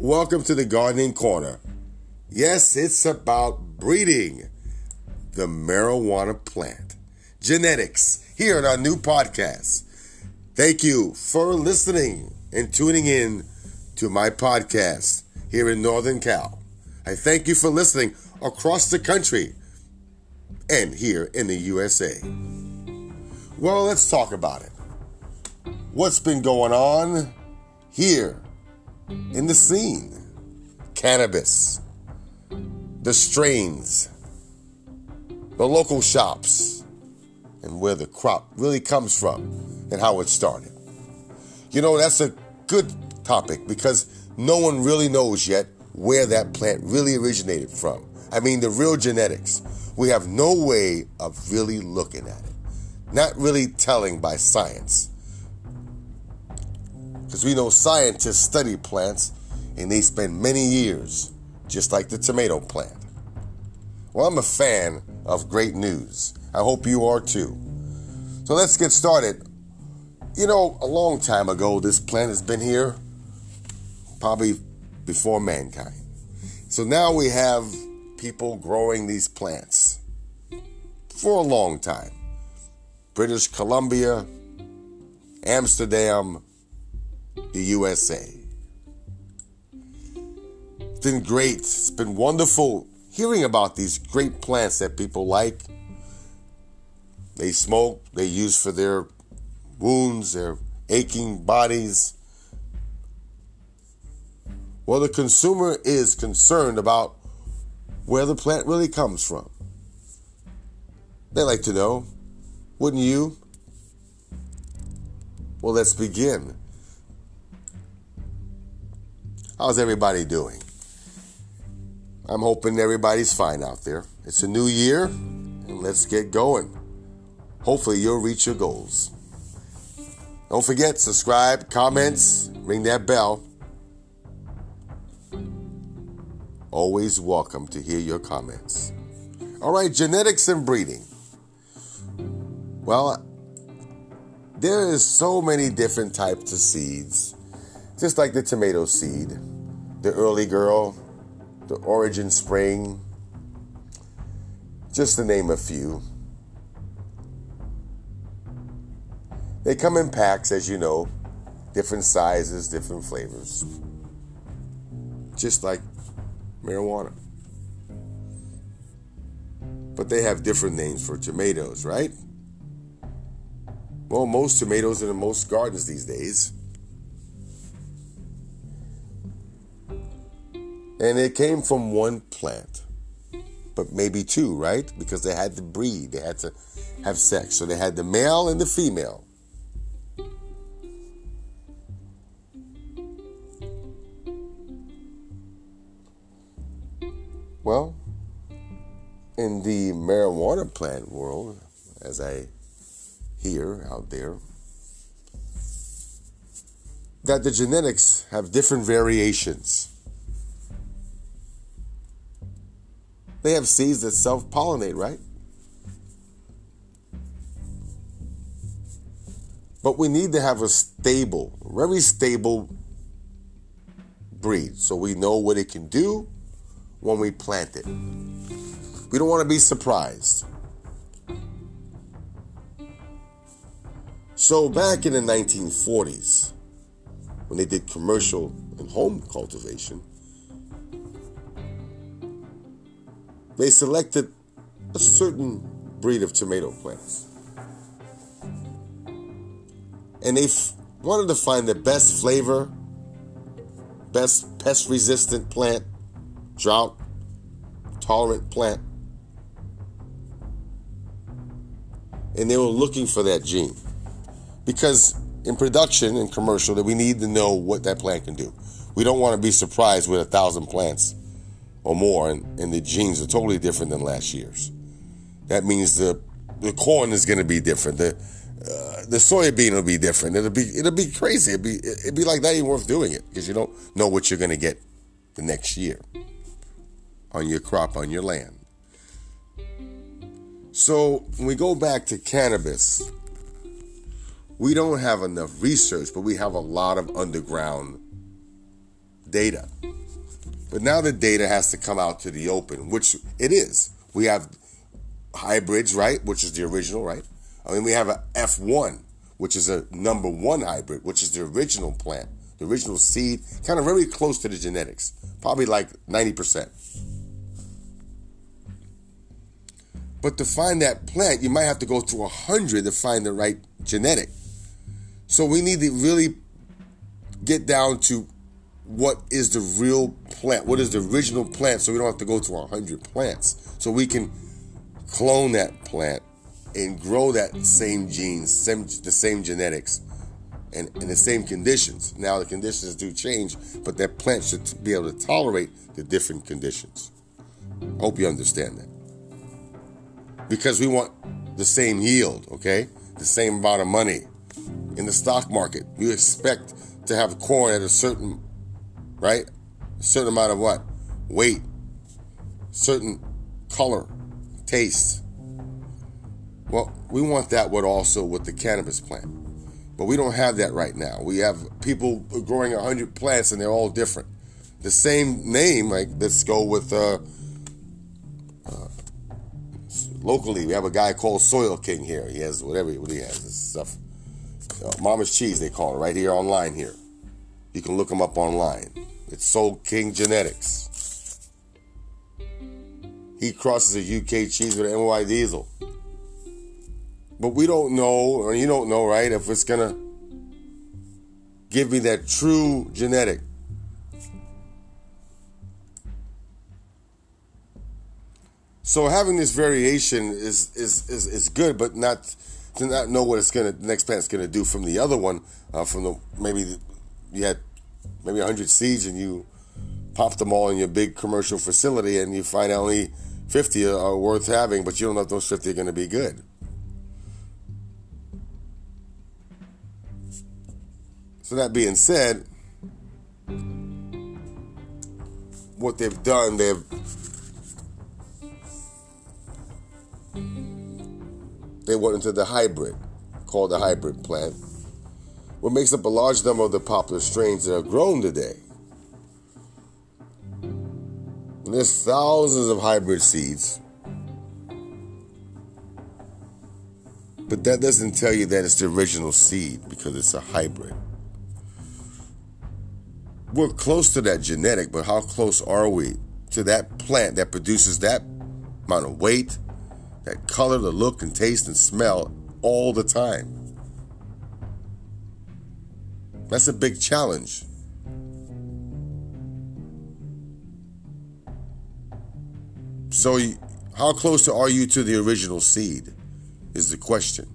Welcome to the Gardening Corner. Yes, it's about breeding the marijuana plant. Genetics here in our new podcast. Thank you for listening and tuning in to my podcast here in Northern Cal. I thank you for listening across the country and here in the USA. Well, let's talk about it. What's been going on here in the scene? Cannabis, the strains, the local shops, and where the crop really comes from and how it started. You know, that's a good topic because no one really knows yet where that plant really originated from. I mean, the real genetics. We have no way of really looking at it, not really telling by science. Because we know scientists study plants and they spend many years, just like the tomato plant. Well, I'm a fan of great news. I hope you are too. So let's get started. You know, a long time ago, this plant has been here, probably before mankind. So now we have people growing these plants for a long time. British Columbia, Amsterdam, the USA. It's been great. It's been wonderful hearing about these great plants that people like. They smoke, they use for their wounds, their aching bodies. Well, the consumer is concerned about where the plant really comes from. They like to know, wouldn't you? Well, let's begin. How's everybody doing? I'm hoping everybody's fine out there. It's a new year, and let's get going. Hopefully, you'll reach your goals. Don't forget, subscribe, comments, ring that bell. Always welcome to hear your comments. All right, genetics and breeding. Well, there is so many different types of seeds, just like the tomato seed, the early girl, the Oregon Spring, just to name a few. They come in packs, as you know, different sizes, different flavors, just like marijuana. But they have different names for tomatoes, right? Well, most tomatoes in most gardens these days. And it came from one plant, but maybe two, right? Because they had to breed, they had to have sex. So they had the male and the female. Well, in the marijuana plant world, as I hear out there, that the genetics have different variations. They have seeds that self pollinate, right? But we need to have a stable, very stable breed so we know what it can do when we plant it. We don't want to be surprised. So, back in the 1940s, when they did commercial and home cultivation, they selected a certain breed of tomato plants. And they f- wanted to find the best flavor, best pest resistant plant, drought tolerant plant. And they were looking for that gene. Because in production and commercial, that we need to know what that plant can do. We don't want to be surprised with a thousand plants or more, and, the genes are totally different than last year's. That means the the corn is going to be different. The uh, the soybean will be different. It'll be it'll be crazy. It'll be it'll be like not even worth doing it because you don't know what you're going to get the next year on your crop on your land. So when we go back to cannabis, we don't have enough research, but we have a lot of underground data. But now the data has to come out to the open, which it is. We have hybrids, right, which is the original, right? I mean, we have a F1, which is a number one hybrid, which is the original plant, the original seed, kind of very close to the genetics, probably like 90%. But to find that plant, you might have to go through 100 to find the right genetic. So we need to really get down to what is the real plant, what is the original plant, so we don't have to go through 100 plants. So we can clone that plant and grow that same genes, same, the same genetics, and in the same conditions. Now the conditions do change, but that plant should be able to tolerate the different conditions. I Hope you understand that. Because we want the same yield, okay? The same amount of money. In the stock market, you expect to have corn at a certain, right? A certain amount of what? Weight, certain color, taste. Well, we want that what also with the cannabis plant. But we don't have that right now. We have people growing 100 plants and they're all different. The same name, like let's go with uh, uh, locally, we have a guy called Soil King here. He has whatever what he has, this stuff. Uh, Mama's cheese, they call it, right here online here. You can look them up online. It's Soul King Genetics. He crosses a UK cheese with an NY diesel. But we don't know, or you don't know, right, if it's gonna give me that true genetic. So having this variation is is is, is good, but not to not know what it's gonna the next plant's gonna do from the other one. Uh, from the maybe you had maybe hundred seeds and you popped them all in your big commercial facility, and you find only fifty are worth having, but you don't know if those fifty are gonna be good. So that being said, what they've done, they've they went into the hybrid, called the hybrid plant, what makes up a large number of the popular strains that are grown today. And there's thousands of hybrid seeds. But that doesn't tell you that it's the original seed because it's a hybrid we're close to that genetic, but how close are we to that plant that produces that amount of weight, that color, the look and taste and smell all the time? That's a big challenge. So, how close are you to the original seed? Is the question.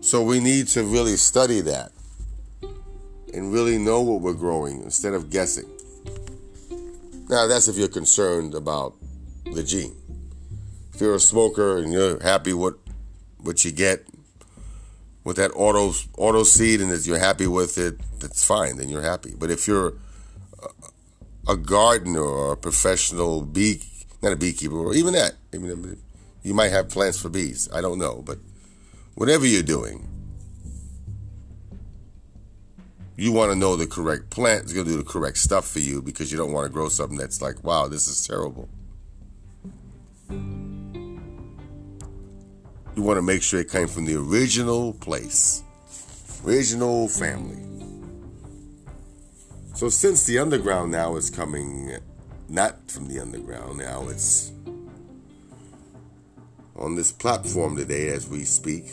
So we need to really study that and really know what we're growing instead of guessing. Now, that's if you're concerned about the gene. If you're a smoker and you're happy with what you get with that auto auto seed and that you're happy with it, that's fine. Then you're happy. But if you're a gardener or a professional bee, not a beekeeper, or even that, you might have plants for bees. I don't know, but whatever you're doing, you want to know the correct plant is going to do the correct stuff for you because you don't want to grow something that's like, wow, this is terrible. You want to make sure it came from the original place, original family. So since the underground now is coming, not from the underground, now it's on this platform today as we speak.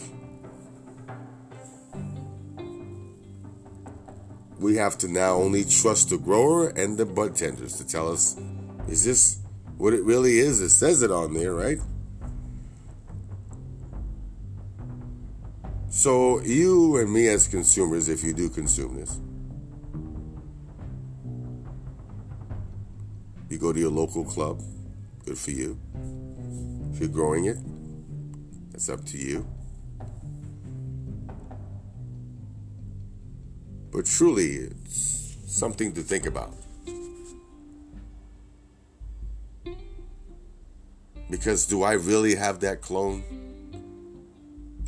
We have to now only trust the grower and the bud tenders to tell us is this what it really is? It says it on there, right? So, you and me as consumers, if you do consume this, you go to your local club, good for you. If you're growing it, it's up to you. But truly, it's something to think about. Because do I really have that clone?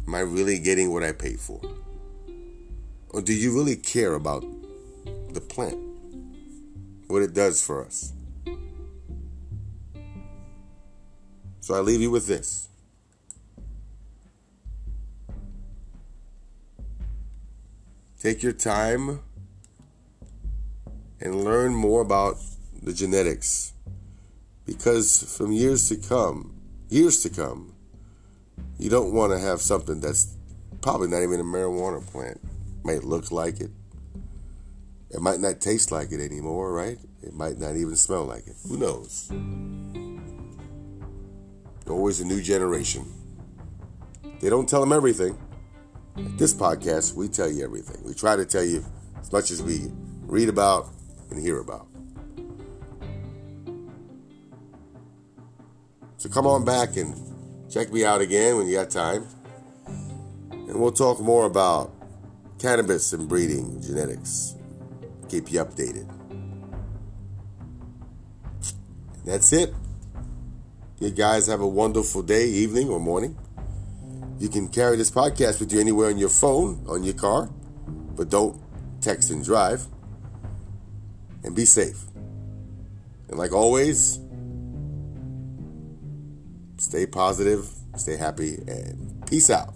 Am I really getting what I paid for? Or do you really care about the plant? What it does for us? So I leave you with this. Take your time and learn more about the genetics because from years to come, years to come, you don't want to have something that's probably not even a marijuana plant. Might look like it. It might not taste like it anymore, right? It might not even smell like it. Who knows? Always a new generation. They don't tell them everything. At this podcast, we tell you everything. We try to tell you as much as we read about and hear about. So come on back and check me out again when you got time. And we'll talk more about cannabis and breeding, genetics. Keep you updated. That's it. You guys have a wonderful day, evening, or morning. You can carry this podcast with you anywhere on your phone, on your car, but don't text and drive. And be safe. And like always, stay positive, stay happy, and peace out.